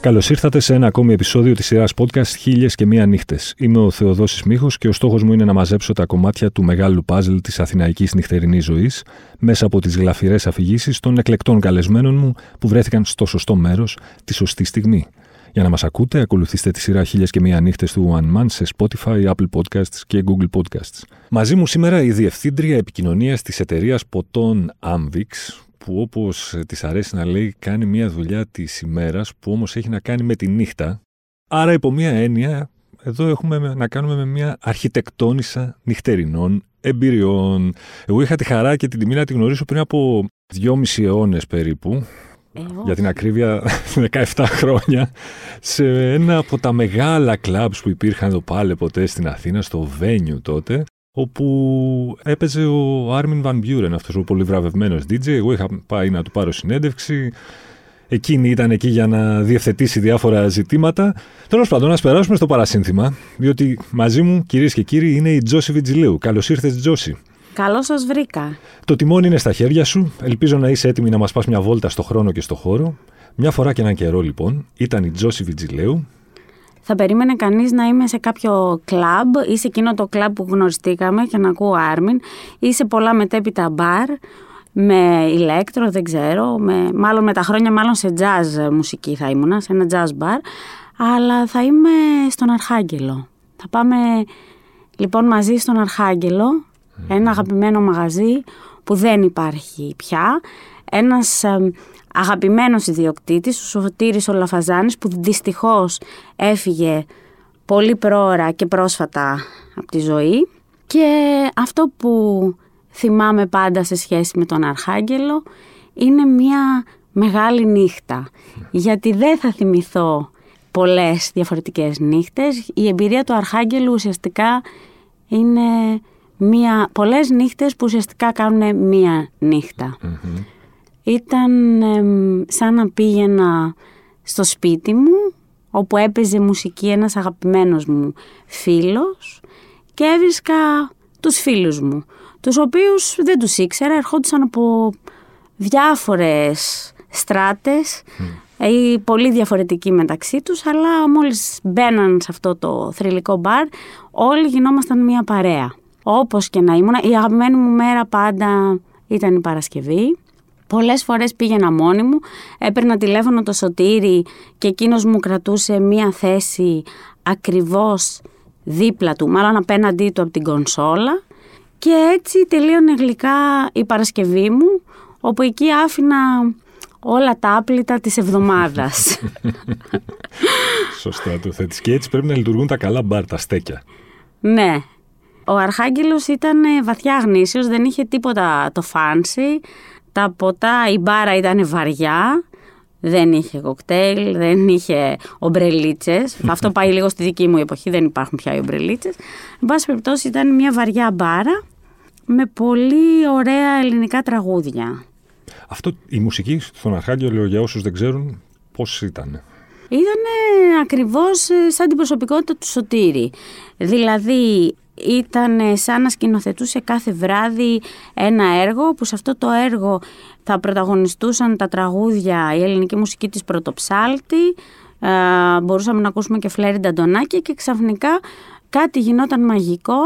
Καλώς ήρθατε σε ένα ακόμη επεισόδιο της σειράς podcast Χίλιες και Μία Νύχτες. Είμαι ο Θεοδόσης Μίχο και ο στόχος μου είναι να μαζέψω τα κομμάτια του μεγάλου παζλ της αθηναϊκής νυχτερινής ζωής μέσα από τις γλαφυρές αφηγήσεις των εκλεκτών καλεσμένων μου που βρέθηκαν στο σωστό μέρος τη σωστή στιγμή. Για να μας ακούτε, ακολουθήστε τη σειρά Χίλιες και Μία Νύχτες του One Man σε Spotify, Apple Podcasts και Google Podcasts. Μαζί μου σήμερα η διευθύντρια επικοινωνίας της εταιρείας ποτών Amvix, που όπως της αρέσει να λέει κάνει μια δουλειά της ημέρας που όμως έχει να κάνει με τη νύχτα. Άρα υπό μια έννοια εδώ έχουμε να κάνουμε με μια αρχιτεκτόνισσα νυχτερινών εμπειριών. Εγώ είχα τη χαρά και την τιμή να τη γνωρίσω πριν από δυόμιση αιώνες περίπου, Ε, για την ακρίβεια 17 χρόνια, σε ένα από τα μεγάλα κλαμπς που υπήρχαν εδώ πάλι ποτέ στην Αθήνα, στο Venue τότε, όπου έπαιζε ο Άρμιν Βαν Μπιούρεν, αυτός ο πολύ βραβευμένος DJ. Εγώ είχα πάει να του πάρω συνέντευξη. Εκείνη ήταν εκεί για να διευθετήσει διάφορα ζητήματα. Τέλος πάντων, να περάσουμε στο παρασύνθημα, διότι μαζί μου, κυρίες και κύριοι, είναι η Τζόση Βιτζιλίου. Καλώς ήρθες, Τζόση. Καλώς σας βρήκα. Το τιμόνι είναι στα χέρια σου. Ελπίζω να είσαι έτοιμη να μας πας μια βόλτα στο χρόνο και στο χώρο. Μια φορά και έναν καιρό, λοιπόν, ήταν η Τζόση Βιτζιλίου. Θα περίμενε κανείς να είμαι σε κάποιο κλαμπ ή σε εκείνο το κλαμπ που γνωριστήκαμε και να ακούω Άρμιν ή σε πολλά μετέπειτα μπαρ με ηλέκτρο, δεν ξέρω, με, μάλλον με τα χρόνια μάλλον σε jazz μουσική θα ήμουνα, σε ένα jazz bar, αλλά θα είμαι στον Αρχάγγελο. Θα πάμε λοιπόν μαζί στον Αρχάγγελο, ένα αγαπημένο μαγαζί που δεν υπάρχει πια, ένας ε, αγαπημένος ιδιοκτήτης, ο Σωτήρης ο Λαφαζάνης, που δυστυχώς έφυγε πολύ πρόωρα και πρόσφατα από τη ζωή. Και αυτό που θυμάμαι πάντα σε σχέση με τον Αρχάγγελο είναι μια μεγάλη νύχτα. Γιατί δεν θα θυμηθώ πολλές διαφορετικές νύχτες. Η εμπειρία του Αρχάγγελου ουσιαστικά είναι μια, πολλές νύχτες που ουσιαστικά κάνουν μία νύχτα. Ήταν εμ, σαν να πήγαινα στο σπίτι μου όπου έπαιζε μουσική ένας αγαπημένος μου φίλος και έβρισκα τους φίλους μου, τους οποίους δεν τους ήξερα, ερχόντουσαν από διάφορες στράτες ή πολύ διαφορετικοί μεταξύ τους, αλλά μόλις μπαίναν σε αυτό το θρηλυκό μπαρ, όλοι γινόμασταν μια παρέα. Όπως και να ήμουν, η αγαπημένη μου μέρα πάντα ήταν η Παρασκευή. Πολλές φορές πήγαινα μόνη μου, έπαιρνα τηλέφωνο το σωτήρι και εκείνος μου κρατούσε μία θέση ακριβώς δίπλα του, μάλλον απέναντί του από την κονσόλα και έτσι τελείωνε γλυκά η Παρασκευή μου, όπου εκεί άφηνα όλα τα άπλυτα της εβδομάδας. Σωστά το θέτεις. Και έτσι πρέπει να λειτουργούν τα καλά μπαρ, τα στέκια. ναι. Ο Αρχάγγελος ήταν ε, βαθιά γνήσιος, δεν είχε τίποτα το φάνσι. Τα ποτά, η μπάρα ήταν βαριά. Δεν είχε κοκτέιλ, δεν είχε ομπρελίτσες. Αυτό πάει λίγο στη δική μου εποχή, δεν υπάρχουν πια οι ομπρελίτσες. Εν πάση περιπτώσει ήταν μια βαριά μπάρα με πολύ ωραία ελληνικά τραγούδια. Αυτό, η μουσική στον Αρχάγγελο, για όσους δεν ξέρουν, πώς ήταν; Ήταν ακριβώς ε, σαν την προσωπικότητα του Σωτήρη. Δηλαδή ήταν σαν να σκηνοθετούσε κάθε βράδυ ένα έργο που σε αυτό το έργο θα πρωταγωνιστούσαν τα τραγούδια, η ελληνική μουσική της Πρωτοψάλτη, ε, μπορούσαμε να ακούσουμε και Φλέρι Νταντονάκη και ξαφνικά κάτι γινόταν μαγικό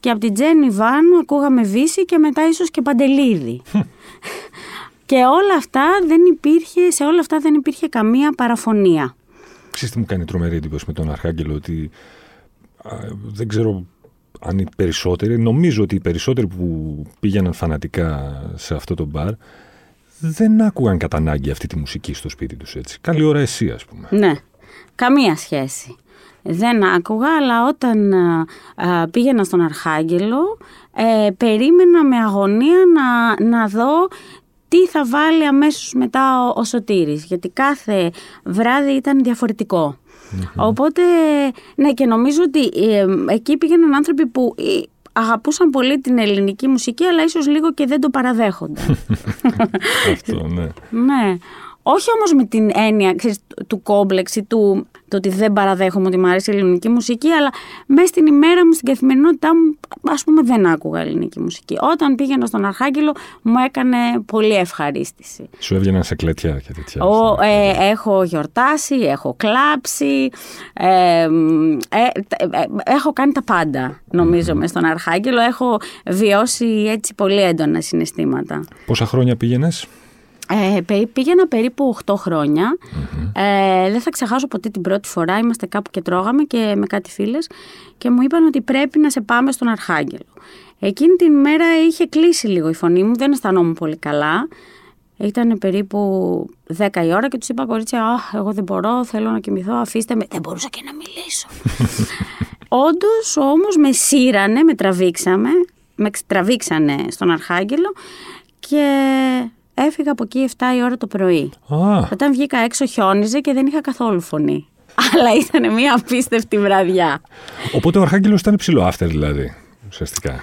και από την Τζέννη Βάνου ακούγαμε Βύση και μετά ίσως και Παντελίδη. και όλα αυτά δεν υπήρχε, σε όλα αυτά δεν υπήρχε καμία παραφωνία. Ξέρεις τι μου κάνει τρομερή εντύπωση με τον Αρχάγγελο, ότι α, δεν ξέρω αν οι περισσότεροι, νομίζω ότι οι περισσότεροι που πήγαιναν φανατικά σε αυτό το μπαρ, δεν άκουγαν κατά ανάγκη αυτή τη μουσική στο σπίτι τους έτσι. Καλή ώρα εσύ ας πούμε. Ναι, καμία σχέση. Δεν άκουγα, αλλά όταν α, α, πήγαινα στον Αρχάγγελο, ε, περίμενα με αγωνία να, να δω τι θα βάλει αμέσως μετά ο, ο Σωτήρης, γιατί κάθε βράδυ ήταν διαφορετικό. Οπότε, ναι, και νομίζω ότι ε, εκεί πήγαιναν άνθρωποι που ε, αγαπούσαν πολύ την ελληνική μουσική, αλλά ίσως λίγο και δεν το παραδέχονταν. Αυτό, ναι. ναι. Όχι όμως με την έννοια ξέρεις, του κόμπλεξ ή του το ότι δεν παραδέχομαι ότι μου αρέσει η ελληνική μουσική, αλλά μέσα στην ημέρα μου, στην καθημερινότητά μου, ας πούμε, δεν άκουγα ελληνική μουσική. Όταν πήγαινα στον Αρχάγγελο, μου έκανε πολύ ευχαρίστηση. Σου έβγαιναν σε κλέτια και τέτοια. Ο, ε, έχω γιορτάσει, έχω κλάψει. Ε, ε, ε έχω κάνει τα πάντα, νομίζω, mm-hmm. στον Αρχάγγελο. Έχω βιώσει έτσι πολύ έντονα συναισθήματα. Πόσα χρόνια πήγαινες, ε, πήγαινα περίπου 8 χρονια Ε, δεν θα ξεχάσω ποτέ την πρώτη φορά. Είμαστε κάπου και τρώγαμε και με κάτι φίλες και μου είπαν ότι πρέπει να σε πάμε στον Αρχάγγελο. Εκείνη την μέρα είχε κλείσει λίγο η φωνή μου, δεν αισθανόμουν πολύ καλά. Ήταν περίπου 10 η ώρα και τους είπα κορίτσια, Αχ, εγώ δεν μπορώ, θέλω να κοιμηθώ, αφήστε με. Δεν μπορούσα και να μιλήσω. Όντως όμως με σύρανε, με τραβήξαμε, με τραβήξανε στον Αρχάγγελο και Έφυγα από εκεί 7 η ώρα το πρωί. Όταν βγήκα έξω χιόνιζε και δεν είχα καθόλου φωνή. Αλλά ήταν μια απίστευτη βραδιά. Οπότε ο Αρχάγγελος ήταν ψηλό after δηλαδή, ουσιαστικά.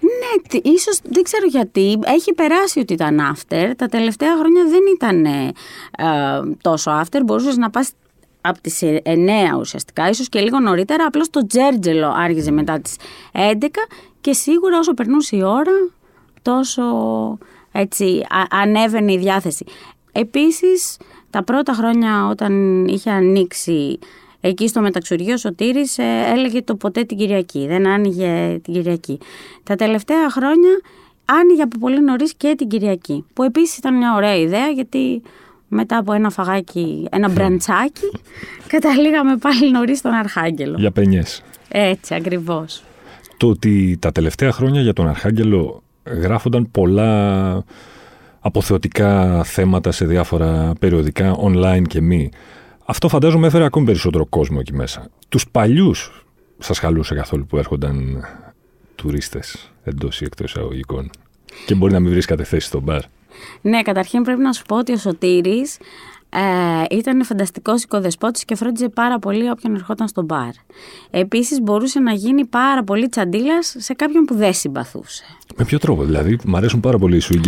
Ναι, ίσως δεν ξέρω γιατί. Έχει περάσει ότι ήταν after. Τα τελευταία χρόνια δεν ήταν ε, τόσο after. Μπορούσες να πας από τις 9 ουσιαστικά, ίσως και λίγο νωρίτερα. Απλώς το τζέρτζελο άργησε μετά τις 11 και σίγουρα όσο περνούσε η ώρα τόσο έτσι, ανέβαινε η διάθεση. Επίσης, τα πρώτα χρόνια όταν είχε ανοίξει εκεί στο μεταξουργείο Σωτήρης ε, έλεγε το ποτέ την Κυριακή, δεν άνοιγε την Κυριακή. Τα τελευταία χρόνια άνοιγε από πολύ νωρίς και την Κυριακή, που επίσης ήταν μια ωραία ιδέα γιατί μετά από ένα φαγάκι, ένα μπραντσάκι, καταλήγαμε πάλι νωρίς στον Αρχάγγελο. Για πενιές. Έτσι, ακριβώς. Το ότι τα τελευταία χρόνια για τον Αρχάγγελο γράφονταν πολλά αποθεωτικά θέματα σε διάφορα περιοδικά online και μη. Αυτό φαντάζομαι έφερε ακόμη περισσότερο κόσμο εκεί μέσα. Τους παλιούς σας χαλούσε καθόλου που έρχονταν τουρίστες εντός ή εκτός εισαγωγικών. Και μπορεί να μην βρίσκατε θέση στο μπαρ; Ναι, καταρχήν πρέπει να σου πω ότι ο Σωτήρης ε, ήταν φανταστικός οικοδεσπότης και φρόντιζε πάρα πολύ όποιον ερχόταν στο μπαρ. Επίσης, μπορούσε να γίνει πάρα πολύ τσαντίλας σε κάποιον που δεν συμπαθούσε. Με ποιο τρόπο, δηλαδή, μου αρέσουν πάρα πολύ οι σου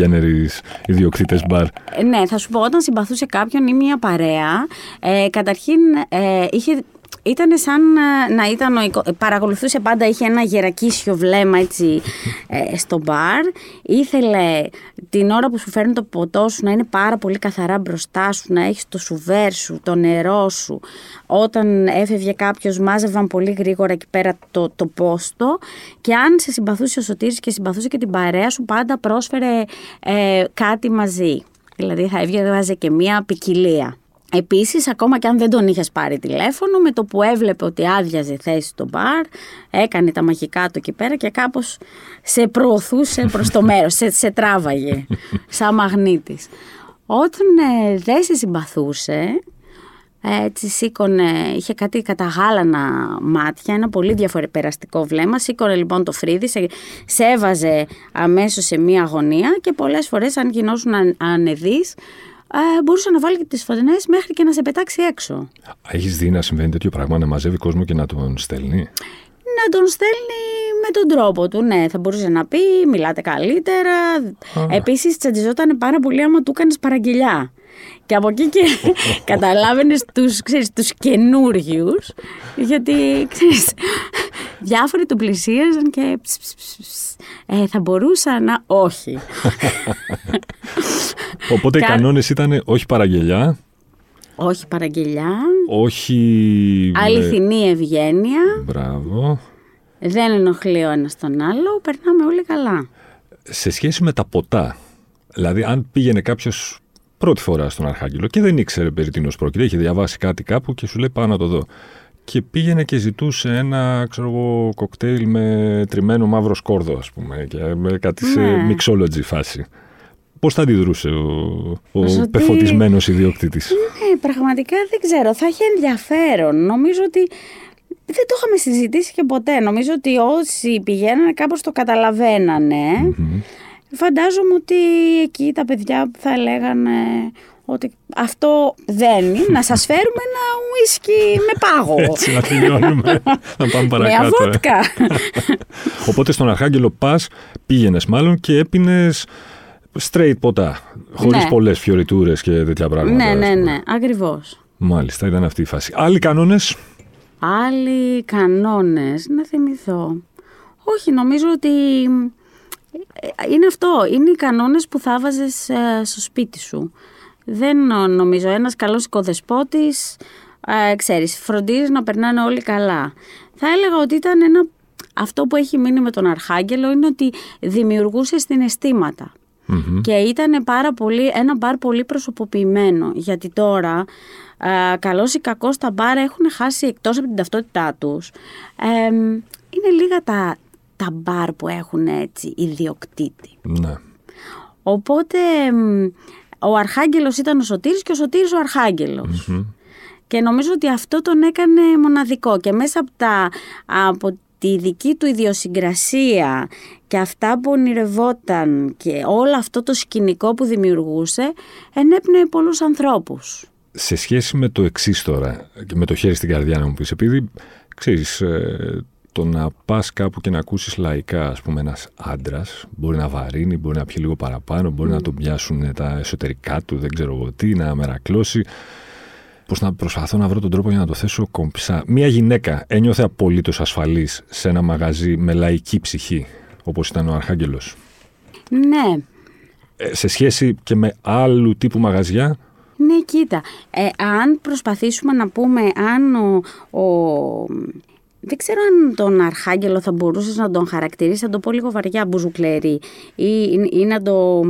ιδιοκτήτες μπαρ. Ε, ναι, θα σου πω, όταν συμπαθούσε κάποιον ή μια παρέα, ε, καταρχήν ε, είχε ήταν σαν να ήταν, παρακολουθούσε πάντα, είχε ένα γερακίσιο βλέμμα έτσι ε, στο μπαρ. Ήθελε την ώρα που σου φέρνει το ποτό σου να είναι πάρα πολύ καθαρά μπροστά σου, να έχεις το σουβέρ σου, το νερό σου. Όταν έφευγε κάποιος, μάζευαν πολύ γρήγορα εκεί πέρα το, το πόστο και αν σε συμπαθούσε ο Σωτήρης και συμπαθούσε και την παρέα σου, πάντα πρόσφερε ε, κάτι μαζί. Δηλαδή θα έβγαζε και μία ποικιλία. Επίσης, ακόμα και αν δεν τον είχες πάρει τηλέφωνο, με το που έβλεπε ότι άδειαζε θέση στο μπαρ, έκανε τα μαγικά του εκεί πέρα και κάπως σε προωθούσε προς το μέρος, σε, σε τράβαγε, σαν μαγνήτης. Όταν ε, δεν σε συμπαθούσε, έτσι σήκωνε, είχε κάτι καταγάλανα μάτια, ένα πολύ διαφορετικό βλέμμα. Σήκωνε λοιπόν το φρύδι, σε, σε έβαζε αμέσως σε μία αγωνία και πολλές φορές, αν γινώσουν ανεδείς, ε, μπορούσε να βάλει και τις φωτεινές μέχρι και να σε πετάξει έξω. Έχεις δει να συμβαίνει τέτοιο πράγμα, να μαζεύει κόσμο και να τον στέλνει; Να τον στέλνει με τον τρόπο του. Ναι, θα μπορούσε να πει, μιλάτε καλύτερα. Επίσης, τσαντιζόταν πάρα πολύ άμα του έκανες παραγγελιά. Και από εκεί και καταλάβαινες τους, ξέρεις, τους καινούριους, γιατί, ξέρεις, διάφοροι του πλησίαζαν και ε, θα μπορούσα να όχι. Οπότε οι κανόνες ήταν όχι παραγγελιά. Όχι παραγγελιά. Όχι... Αληθινή ευγένεια. Μπράβο. Δεν ενοχλεί ο ένας τον άλλο, περνάμε όλοι καλά. Σε σχέση με τα ποτά, δηλαδή αν πήγαινε κάποιος πρώτη φορά στον Αρχάγγελο και δεν ήξερε περί τίνος πρόκειται. Είχε διαβάσει κάτι κάπου και σου λέει πάω να το δω. Και πήγαινε και ζητούσε ένα ξέρω εγώ, κοκτέιλ με τριμμένο μαύρο σκόρδο, ας πούμε, και με κάτι σε ναι. mixology φάση. Πώς θα αντιδρούσε ο, ο ότι... πεφωτισμένος ιδιοκτήτης; Ναι, πραγματικά δεν ξέρω. Θα έχει ενδιαφέρον. Νομίζω ότι δεν το είχαμε συζητήσει και ποτέ. Νομίζω ότι όσοι πηγαίνανε κάπως το καταλαβαίνανε. Φαντάζομαι ότι εκεί τα παιδιά θα λέγανε ότι αυτό δεν είναι, να σας φέρουμε ένα ουίσκι με πάγο. Έτσι να τελειώνουμε, να πάμε παρακάτω. Με αβότκα. Οπότε στον Αρχάγγελο πας, πήγαινες μάλλον και έπινες straight ποτά. Χωρίς Ναι. πολλές φιωριτούρες και τέτοια πράγματα. Ναι, ας ναι, πούμε. ναι, ακριβώς. Μάλιστα, ήταν αυτή η φάση. Άλλοι κανόνες; Άλλοι κανόνες, να θυμηθώ. Όχι, νομίζω ότι ε, είναι αυτό. Είναι οι κανόνες που θα βάζες στο σπίτι σου. Δεν ε, νομίζω. Ένας καλός οικοδεσπότης, ε, ξέρεις, φροντίζεις να περνάνε όλοι καλά. Θα έλεγα ότι ήταν ένα... Αυτό που έχει μείνει με τον Αρχάγγελο είναι ότι δημιουργούσε συναισθήματα. Και ήταν πάρα πολύ, ένα μπαρ πολύ προσωποποιημένο. Γιατί τώρα, ε, καλός ή κακός, τα μπαρ έχουν χάσει εκτός από την ταυτότητά τους. ε, είναι λίγα τα, τα μπαρ που έχουν έτσι ιδιοκτήτη. Ναι. Οπότε μ, ο Αρχάγγελος ήταν ο Σωτήρης και ο Σωτήρης ο αρχαγγελος Και νομίζω ότι αυτό τον έκανε μοναδικό και μέσα από, τα, από τη δική του ιδιοσυγκρασία και αυτά που ονειρευόταν και όλο αυτό το σκηνικό που δημιουργούσε ενέπνεε πολλούς ανθρώπους. Σε σχέση με το εξής τώρα, και με το χέρι στην καρδιά να μου πεις, επειδή ξέρεις, ε, το να πας κάπου και να ακούσεις λαϊκά, ας πούμε, ένας άντρας, μπορεί να βαρύνει, μπορεί να πιει λίγο παραπάνω, μπορεί να τον πιάσουν τα εσωτερικά του, δεν ξέρω εγώ τι, να μερακλώσει. Πώς να προσπαθώ να βρω τον τρόπο για να το θέσω κομψά. Μία γυναίκα ένιωθε απολύτως ασφαλής σε ένα μαγαζί με λαϊκή ψυχή, όπως ήταν ο Αρχάγγελος. Ναι, Ε, σε σχέση και με άλλου τύπου μαγαζιά, Ναι, κοίτα. Ε, αν προσπαθήσουμε να πούμε αν ο, ο- Δεν ξέρω αν τον Αρχάγγελο θα μπορούσες να τον χαρακτηρίσεις, θα το πω λίγο βαριά μπουζουκλέρι ή, ή να το...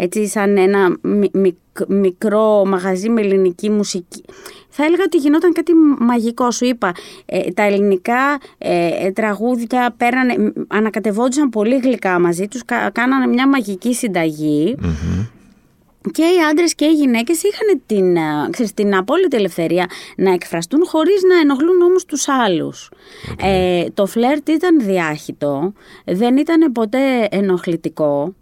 Έτσι σαν ένα μι- μικ- μικρό μαγαζί με ελληνική μουσική. Θα έλεγα ότι γινόταν κάτι μαγικό. Σου είπα, ε, τα ελληνικά ε, ε, τραγούδια πέρανε, μ, ανακατευόντουσαν πολύ γλυκά μαζί τους, κα- κάνανε μια μαγική συνταγή και οι άντρες και οι γυναίκες είχαν την, ε, ξέρεις, την απόλυτη ελευθερία να εκφραστούν χωρίς να ενοχλούν όμως τους άλλους. Ε, το φλερτ ήταν διάχυτο, δεν ήταν ποτέ ενοχλητικό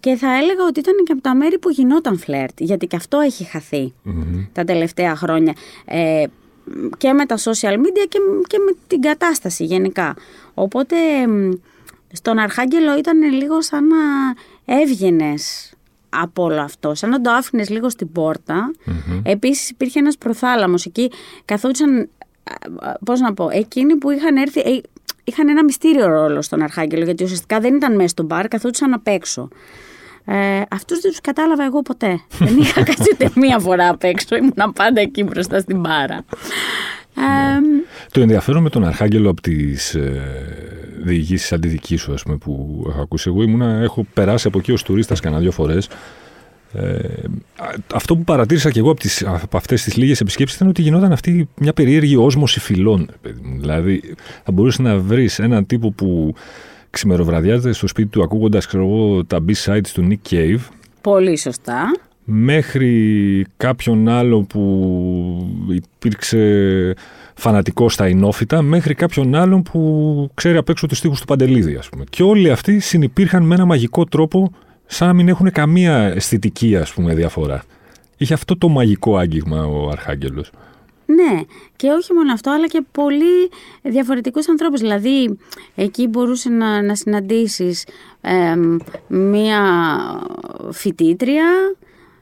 και θα έλεγα ότι ήταν και από τα μέρη που γινόταν φλερτ, γιατί και αυτό έχει χαθεί τα τελευταία χρόνια. Ε, και με τα social media και, και με την κατάσταση γενικά. Οπότε μ, στον Αρχάγγελο ήταν λίγο σαν να έβγαινες από όλο αυτό, σαν να το άφηνες λίγο στην πόρτα. Επίσης υπήρχε ένας προθάλαμος εκεί, καθόντουσαν, πώς να πω, εκείνοι που είχαν έρθει, ε, είχαν ένα μυστήριο ρόλο στον Αρχάγγελο, γιατί ουσιαστικά δεν ήταν μέσα στο μπαρ, καθόντουσαν απ' έξω. Ε, αυτούς δεν τους κατάλαβα εγώ ποτέ. δεν είχα κάτσει ούτε μία φορά απ' έξω, ήμουν πάντα εκεί μπροστά στην μπάρα. Ε, Το ενδιαφέρον με τον Αρχάγγελο από τις ε, διηγήσεις αντιδική σου, ας πούμε, που έχω ακούσει εγώ, ήμουνα, έχω περάσει από εκεί ως τουρίστας κανένα δύο φορές. Ε, α- αυτό που παρατήρησα και εγώ από, τις, από αυτές τις λίγες επισκέψεις ήταν ότι γινόταν αυτή μια περίεργη όσμωση φυλών. παιδί μου. Δηλαδή θα μπορούσες να βρεις έναν τύπο που ξημεροβραδιάζεται στο σπίτι του ακούγοντας ξέρω εγώ, τα B-sides του Nick Cave πολύ σωστά. Μέχρι κάποιον άλλο που υπήρξε φανατικός στα ενόφυτα, μέχρι κάποιον άλλον που ξέρει απ' έξω τους στίχους του Παντελίδη, ας πούμε. Και όλοι αυτοί συνυπήρχαν με ένα μαγικό τρόπο, σαν να μην έχουν καμία αισθητική, ας πούμε, διαφορά. Είχε αυτό το μαγικό άγγιγμα ο Αρχάγγελος. Ναι, και όχι μόνο αυτό, αλλά και πολύ διαφορετικούς ανθρώπους. Δηλαδή, εκεί μπορούσε να, να συναντήσεις εμ, μία φοιτήτρια,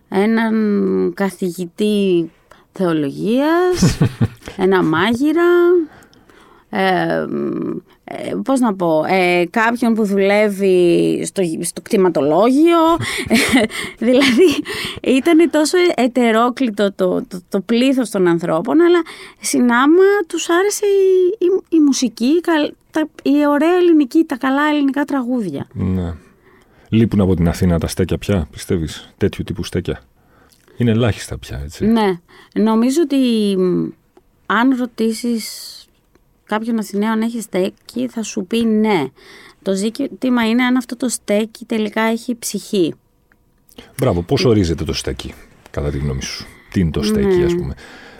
έναν καθηγητή θεολογίας, ένα μάγειρα, ε, ε, πώς να πω, ε, κάποιον που δουλεύει στο, στο κτηματολόγιο. δηλαδή ήταν τόσο ετερόκλητο το, το, το πλήθος των ανθρώπων, αλλά συνάμα τους άρεσε η, η, η μουσική, η, καλ- τα, η ωραία ελληνική, τα καλά ελληνικά τραγούδια. Ναι. Λείπουν από την Αθήνα τα στέκια πια, πιστεύεις, τέτοιου τύπου στέκια. Είναι ελάχιστα πια, έτσι. Ναι, νομίζω ότι μ, αν ρωτήσεις κάποιον Αθηναίο αν έχει στέκι θα σου πει ναι. Το ζήτημα είναι αν αυτό το στέκι τελικά έχει ψυχή. Μπράβο, πώς ορίζεται το στέκι, κατά τη γνώμη σου; Τι είναι το στέκι, Ναι. ας πούμε;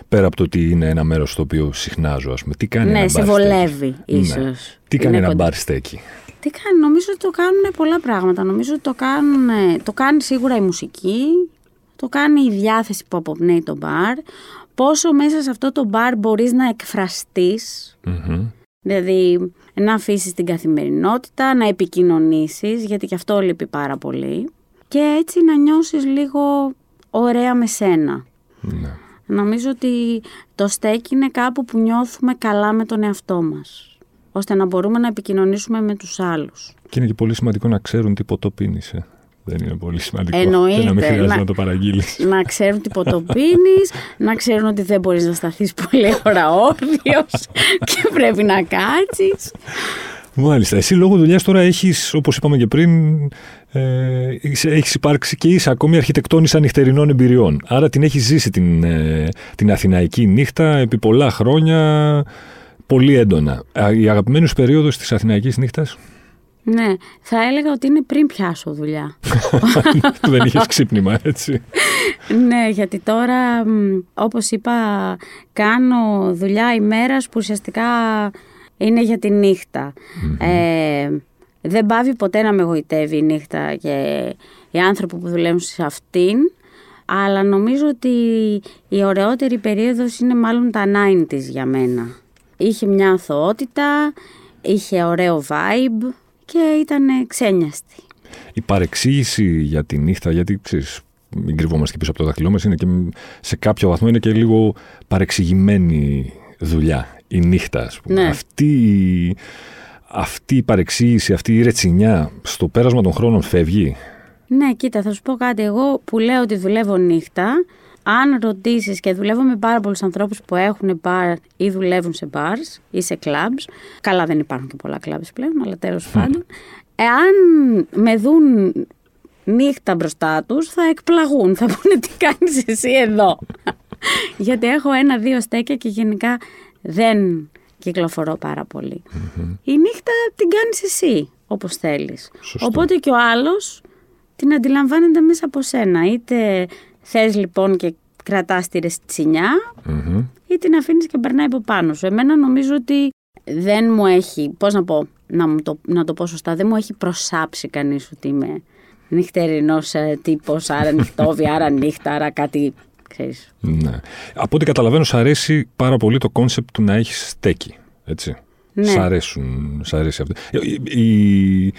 Πέρα από το ότι είναι ένα μέρος στο οποίο συχνάζω, ας πούμε. Τι κάνει ναι, ένα σε μπαρ στέκι; βολεύει Ναι. ίσως. Τι κάνει Είναι ένα κοντά. μπαρ στέκι; Τι κάνει, νομίζω ότι το κάνουν πολλά πράγματα. Νομίζω ότι το κάνουν, το κάνει σίγουρα η μουσική, το κάνει η διάθεση που αποπνέει το μπαρ, πόσο μέσα σε αυτό το μπαρ μπορείς να εκφραστείς, Μμμ. δηλαδή να αφήσεις την καθημερινότητα, να επικοινωνήσεις, γιατί και αυτό λείπει πάρα πολύ. και έτσι να νιώσεις λίγο ωραία με σένα. Ναι. Νομίζω ότι το στέκι είναι κάπου που νιώθουμε καλά με τον εαυτό μας, ώστε να μπορούμε να επικοινωνήσουμε με τους άλλους. Και είναι και πολύ σημαντικό να ξέρουν τι ποτό πίνεις, ε. Δεν είναι πολύ σημαντικό. Εννοείται. Και να μην χρειάζεται να, Να- το παραγγείλεις. να ξέρουν τι ποτοπίνεις, να ξέρουν ότι δεν μπορείς να σταθείς πολλή ώρα όρθιος και πρέπει να κάτσεις. Μάλιστα. Εσύ λόγω δουλειάς τώρα έχεις, όπως είπαμε και πριν, ε, έχεις υπάρξει και είσαι ακόμη αρχιτεκτόνισσα νυχτερινών εμπειριών. Άρα την έχεις ζήσει την, ε, την Αθηναϊκή νύχτα επί πολλά χρόνια, πολύ έντονα. Α, Η αγαπημένη σου περίοδος της Αθηναϊκής νύχτας; Ναι, θα έλεγα ότι είναι πριν πιάσω δουλειά. που δεν είχες ξύπνημα, έτσι. ναι, γιατί τώρα, μ, όπως είπα, κάνω δουλειά ημέρας που ουσιαστικά είναι για τη νυχτα Ε, δεν πάβει ποτέ να με γοητεύει η νύχτα και οι άνθρωποι που δουλεύουν σε αυτήν, αλλά νομίζω ότι η ωραιότερη περίοδος είναι μάλλον τα 90s για μένα. Είχε μια αθωότητα, είχε ωραίο vibe και ήταν ξένιαστη. Η παρεξήγηση για τη νύχτα, γιατί ξέρεις, μην κρυβόμαστε και πίσω από το δάχτυλό μας, είναι και σε κάποιο βαθμό είναι και λίγο παρεξηγημένη δουλειά. Η νύχτα, ας πούμε. Ναι. Αυτή, αυτή η παρεξήγηση, αυτή η ρετσινιά στο πέρασμα των χρόνων φεύγει; Ναι, κοίτα, θα σου πω κάτι. Εγώ που λέω ότι δουλεύω νύχτα, αν ρωτήσεις και δουλεύω με πάρα πολλούς ανθρώπους που έχουν μπαρ ή δουλεύουν σε bars ή σε clubs. Καλά, δεν υπάρχουν και πολλά clubs πλέον, αλλά τέλος πάντων. Εάν με δουν νύχτα μπροστά τους, θα εκπλαγούν. Θα πούνε τι κάνεις εσύ εδώ; Γιατί έχω ένα-δύο στέκια και γενικά δεν κυκλοφορώ πάρα πολύ. Η νύχτα την κάνεις εσύ, όπως θέλεις. Σωστό. Οπότε και ο άλλος την αντιλαμβάνεται μέσα από σένα. Είτε θες λοιπόν και κρατάς τη ρετσινιά, Μμμ. ή την αφήνεις και περνάει από πάνω σου. Εμένα νομίζω ότι δεν μου έχει, πώς να πω, να, μου το, να το πω σωστά, δεν μου έχει προσάψει κανείς ότι είμαι νυχτερινός ε, τύπος, άρα νυχτόβιος, άρα νύχτα, άρα κάτι, ξέρεις. Ναι. Από ό,τι καταλαβαίνω, σ' αρέσει πάρα πολύ το concept του να έχεις στέκι. Έτσι. Ναι. Σ' αρέσουν, σ' αρέσει αυτό. Ε, Οι,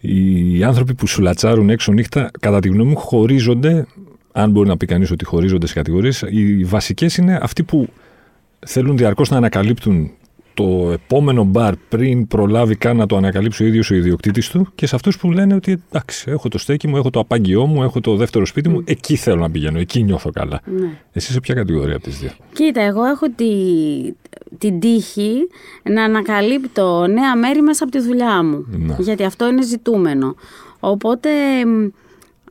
οι, οι άνθρωποι που σου λατσάρουν έξω νύχτα, κατά τη γνώμη μου, χωρίζονται. Αν μπορεί να πει κανείς ότι χωρίζονται σε κατηγορίες, οι βασικές είναι αυτοί που θέλουν διαρκώς να ανακαλύπτουν το επόμενο μπαρ πριν προλάβει καν να το ανακαλύψει ο ίδιος ο ιδιοκτήτης του και σε αυτούς που λένε ότι εντάξει, έχω το στέκι μου, έχω το απάγγιό μου, έχω το δεύτερο σπίτι μου, εκεί θέλω να πηγαίνω, εκεί νιώθω καλά. Ναι. Εσύ σε ποια κατηγορία από τις δύο; Κοίτα, εγώ έχω τη, την τύχη να ανακαλύπτω νέα μέρη μέσα από τη δουλειά μου. Ναι. Γιατί αυτό είναι ζητούμενο. Οπότε μ,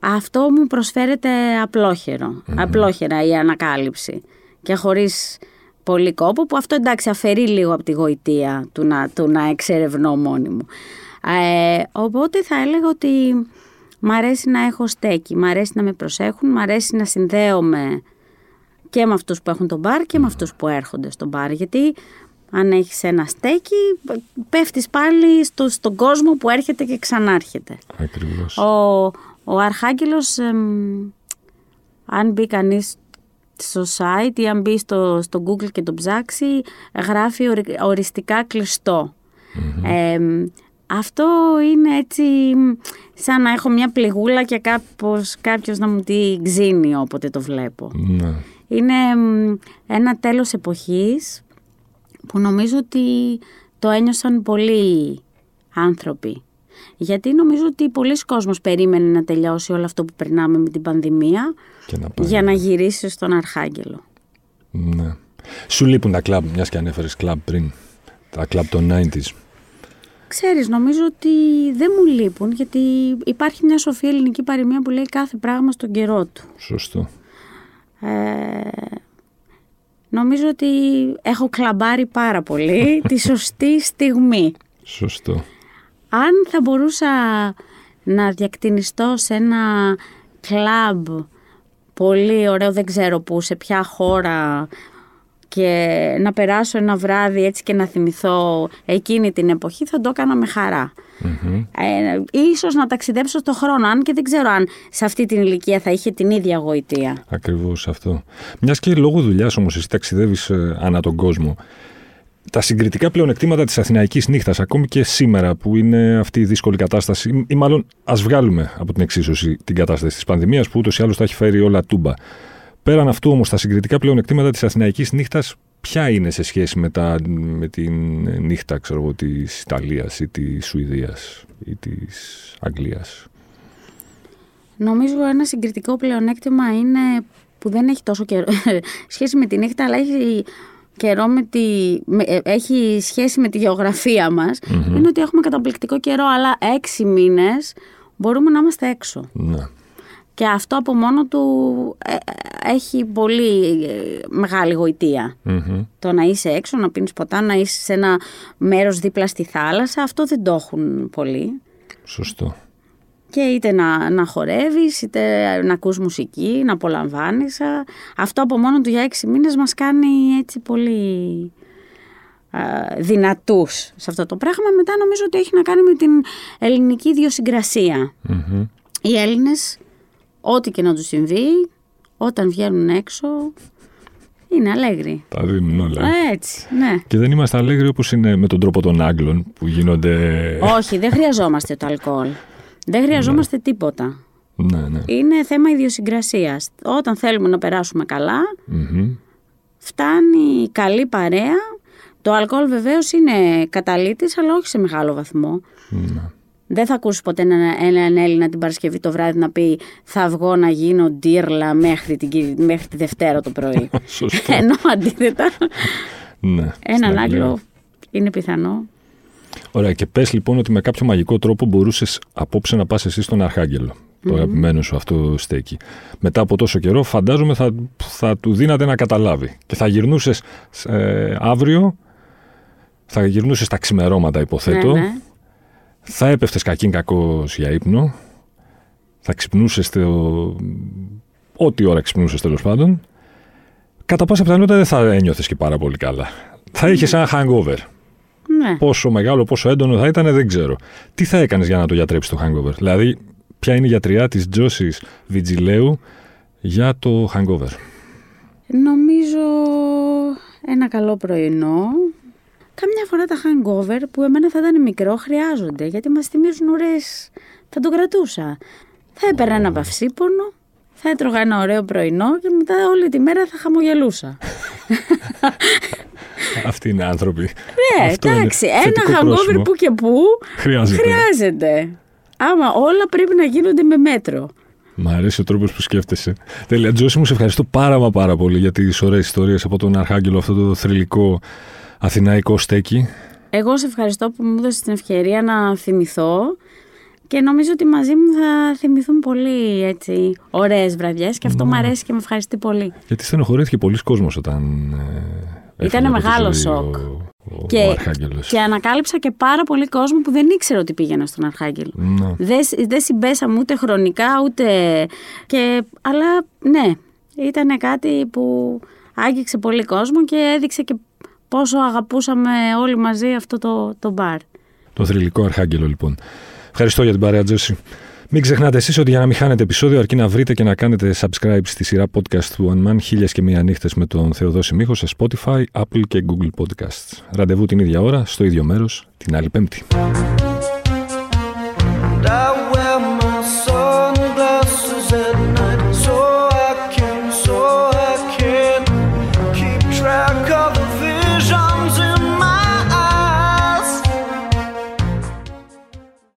αυτό μου προσφέρεται απλόχερο, απλόχερα η ανακάλυψη. Και χωρίς πολύ κόπο, που αυτό εντάξει αφαιρεί λίγο από τη γοητεία του να, του να εξερευνώ μόνη μου. Ε, οπότε θα έλεγα ότι μ' αρέσει να έχω στέκι, μ' αρέσει να με προσέχουν, μ' αρέσει να συνδέομαι και με αυτούς που έχουν τον μπαρ και με αυτούς που έρχονται στο μπαρ. Γιατί αν έχεις ένα στέκι, πέφτεις πάλι στο, στον κόσμο που έρχεται και ξανάρχεται. Ακριβώς. Ο, ο Αρχάγγελος, εμ, αν μπει κανείς στο site ή αν μπει στο, στο Google και το ψάξει, γράφει ορι- οριστικά κλειστό. Εμ, αυτό είναι έτσι μ, σαν να έχω μια πληγούλα και κάπως, κάποιος να μου τη ξύνει όποτε το βλέπω. Ναι. Είναι μ, ένα τέλος εποχής που νομίζω ότι το ένιωσαν πολλοί άνθρωποι. Γιατί νομίζω ότι πολλοί κόσμος περίμενε να τελειώσει όλο αυτό που περνάμε με την πανδημία Και να πάει. για να γυρίσει στον Αρχάγγελο. Ναι. Σου λείπουν τα κλαμπ, μιας και ανέφερες κλαμπ πριν. Τα κλαμπ των 90s. Ξέρεις, νομίζω ότι δεν μου λείπουν γιατί υπάρχει μια σοφή ελληνική παροιμία που λέει κάθε πράγμα στον καιρό του. Σωστό. Ε, νομίζω ότι έχω κλαμπάρει πάρα πολύ τη σωστή στιγμή. Σωστό. Αν θα μπορούσα να διακτηνιστώ σε ένα κλαμπ πολύ ωραίο, δεν ξέρω πού, σε ποια χώρα και να περάσω ένα βράδυ έτσι και να θυμηθώ εκείνη την εποχή, θα το έκανα με χαρά. Ε, ίσως να ταξιδέψω στο χρόνο, αν και δεν ξέρω αν σε αυτή την ηλικία θα είχε την ίδια γοητεία. Ακριβώς αυτό. Μιας και λόγω δουλειάς όμως εσύ ταξιδεύεις ανά τον κόσμο. Τα συγκριτικά πλεονεκτήματα της Αθηναϊκής νύχτας, ακόμη και σήμερα που είναι αυτή η δύσκολη κατάσταση, ή μάλλον ας βγάλουμε από την εξίσωση την κατάσταση της πανδημίας που ούτως ή άλλως τα έχει φέρει όλα τούμπα. Πέραν αυτού όμως, τα συγκριτικά πλεονεκτήματα της Αθηναϊκής νύχτας, ποια είναι σε σχέση με, τα, με την νύχτα ξέρω της Ιταλίας ή της Σουηδίας ή της Αγγλίας; Νομίζω ένα συγκριτικό πλεονέκτημα είναι που δεν έχει τόσο καιρό σχέση με τη νύχτα, αλλά έχει καιρό με τη, ε, έχει σχέση με τη γεωγραφία μας, είναι ότι έχουμε καταπληκτικό καιρό, αλλά έξι μήνες μπορούμε να είμαστε έξω. Ναι. Και αυτό από μόνο του ε, έχει πολύ ε, μεγάλη Το να είσαι έξω, να πίνεις ποτά, να είσαι σε ένα μέρος δίπλα στη θάλασσα, αυτό δεν το έχουν πολύ. Σωστό. Και είτε να, να χορεύεις, είτε να ακούς μουσική, να απολαμβάνεις. Αυτό από μόνο του για έξι μήνες μας κάνει έτσι πολύ α, δυνατούς σε αυτό το πράγμα. Μετά νομίζω ότι έχει να κάνει με την ελληνική Οι Έλληνες, ό,τι και να τους συμβεί, όταν βγαίνουν έξω, είναι αλέγροι. Τα δίνουν όλα. Έτσι, ναι. Και δεν είμαστε αλέγροι όπως είναι με τον τρόπο των Άγγλων που γίνονται... Όχι, δεν χρειαζόμαστε το αλκοόλ. Δεν χρειαζόμαστε ναι. τίποτα. Ναι, ναι. Είναι θέμα ιδιοσυγκρασίας. Όταν θέλουμε να περάσουμε φτάνει καλή παρέα. Το αλκοόλ βεβαίως είναι καταλήτης, αλλά όχι σε μεγάλο βαθμό. Ναι. Δεν θα ακούσεις ποτέ έναν Έλληνα την Παρασκευή το βράδυ να πει Θα βγω να γίνω ντύρλα μέχρι, την, μέχρι τη Δευτέρα το πρωί. Ενώ αντίθετα. Ναι, έναν Άγγλο είναι πιθανό Ωραία, και πες λοιπόν ότι με κάποιο μαγικό τρόπο μπορούσες απόψε να πας εσύ στον Αρχάγγελο. Το αγαπημένο σου αυτό στέκει. Μετά από τόσο καιρό, φαντάζομαι θα, θα του δίνατε να καταλάβει. Και θα γυρνούσες ε, αύριο, θα γυρνούσες τα ξημερώματα, υποθέτω. Ναι, ναι. Θα έπεφτες κακήν κακός για ύπνο. Θα ξυπνούσες το. Ό,τι ώρα ξυπνούσες τέλος πάντων. Κατά πάσα πιθανότητα δεν θα ένιωθες και πάρα πολύ καλά. Θα είχες ένα hangover. Ναι. Πόσο μεγάλο, πόσο έντονο θα ήταν, δεν ξέρω. Τι θα έκανες για να το γιατρέψεις το hangover; Δηλαδή, ποια είναι η γιατριά της Τζόση Βιτζιλέου για το hangover; Νομίζω ένα καλό πρωινό. Καμιά φορά τα hangover που εμένα θα ήταν μικρό χρειάζονται γιατί μας θυμίζουν ωραίες... Θα το κρατούσα. Θα έπαιρνα ένα παυσίπονο, θα έτρωγα ένα ωραίο πρωινό και μετά όλη τη μέρα θα χαμογελούσα. Αυτοί είναι άνθρωποι. Ναι, εντάξει. Ένα hangover που και που χρειάζεται. χρειάζεται. Άμα όλα πρέπει να γίνονται με μέτρο. Μ' αρέσει ο τρόπος που σκέφτεσαι. Τέλεια. Τζόση, μου σε ευχαριστώ πάρα μα πάρα πολύ για τις ωραίες ιστορίες από τον Αρχάγγελο, αυτό το θρηλυκό αθηναϊκό στέκι. Εγώ σε ευχαριστώ που μου έδωσες την ευκαιρία να θυμηθώ και νομίζω ότι μαζί μου θα θυμηθούν πολύ έτσι ωραίες βραδιές και αυτό ναι. μου αρέσει και με ευχαριστεί πολύ. Γιατί στενοχωρήθηκε πολλοί κόσμος όταν ε, Ήταν μεγάλο σοκ. Ο, και, ο και ανακάλυψα και πάρα πολύ κόσμο που δεν ήξερε ότι πήγαινα στον Αρχάγγελο. Ναι. Δεν, δεν συμπέσαμε ούτε χρονικά ούτε. Και, αλλά ναι, ήταν κάτι που άγγιξε πολύ κόσμο και έδειξε και πόσο αγαπούσαμε όλοι μαζί αυτό το, το μπαρ. Το θρηλυκό Αρχάγγελο λοιπόν. Ευχαριστώ για την παρέα, Τζέσι. Μην ξεχνάτε εσείς ότι για να μην χάνετε επεισόδιο, αρκεί να βρείτε και να κάνετε subscribe στη σειρά podcast του One Man χίλιες και μία νύχτες με τον Θεοδόση Μίχο σε Spotify, Apple και Google Podcasts. Ραντεβού την ίδια ώρα, στο ίδιο μέρος, την άλλη Πέμπτη.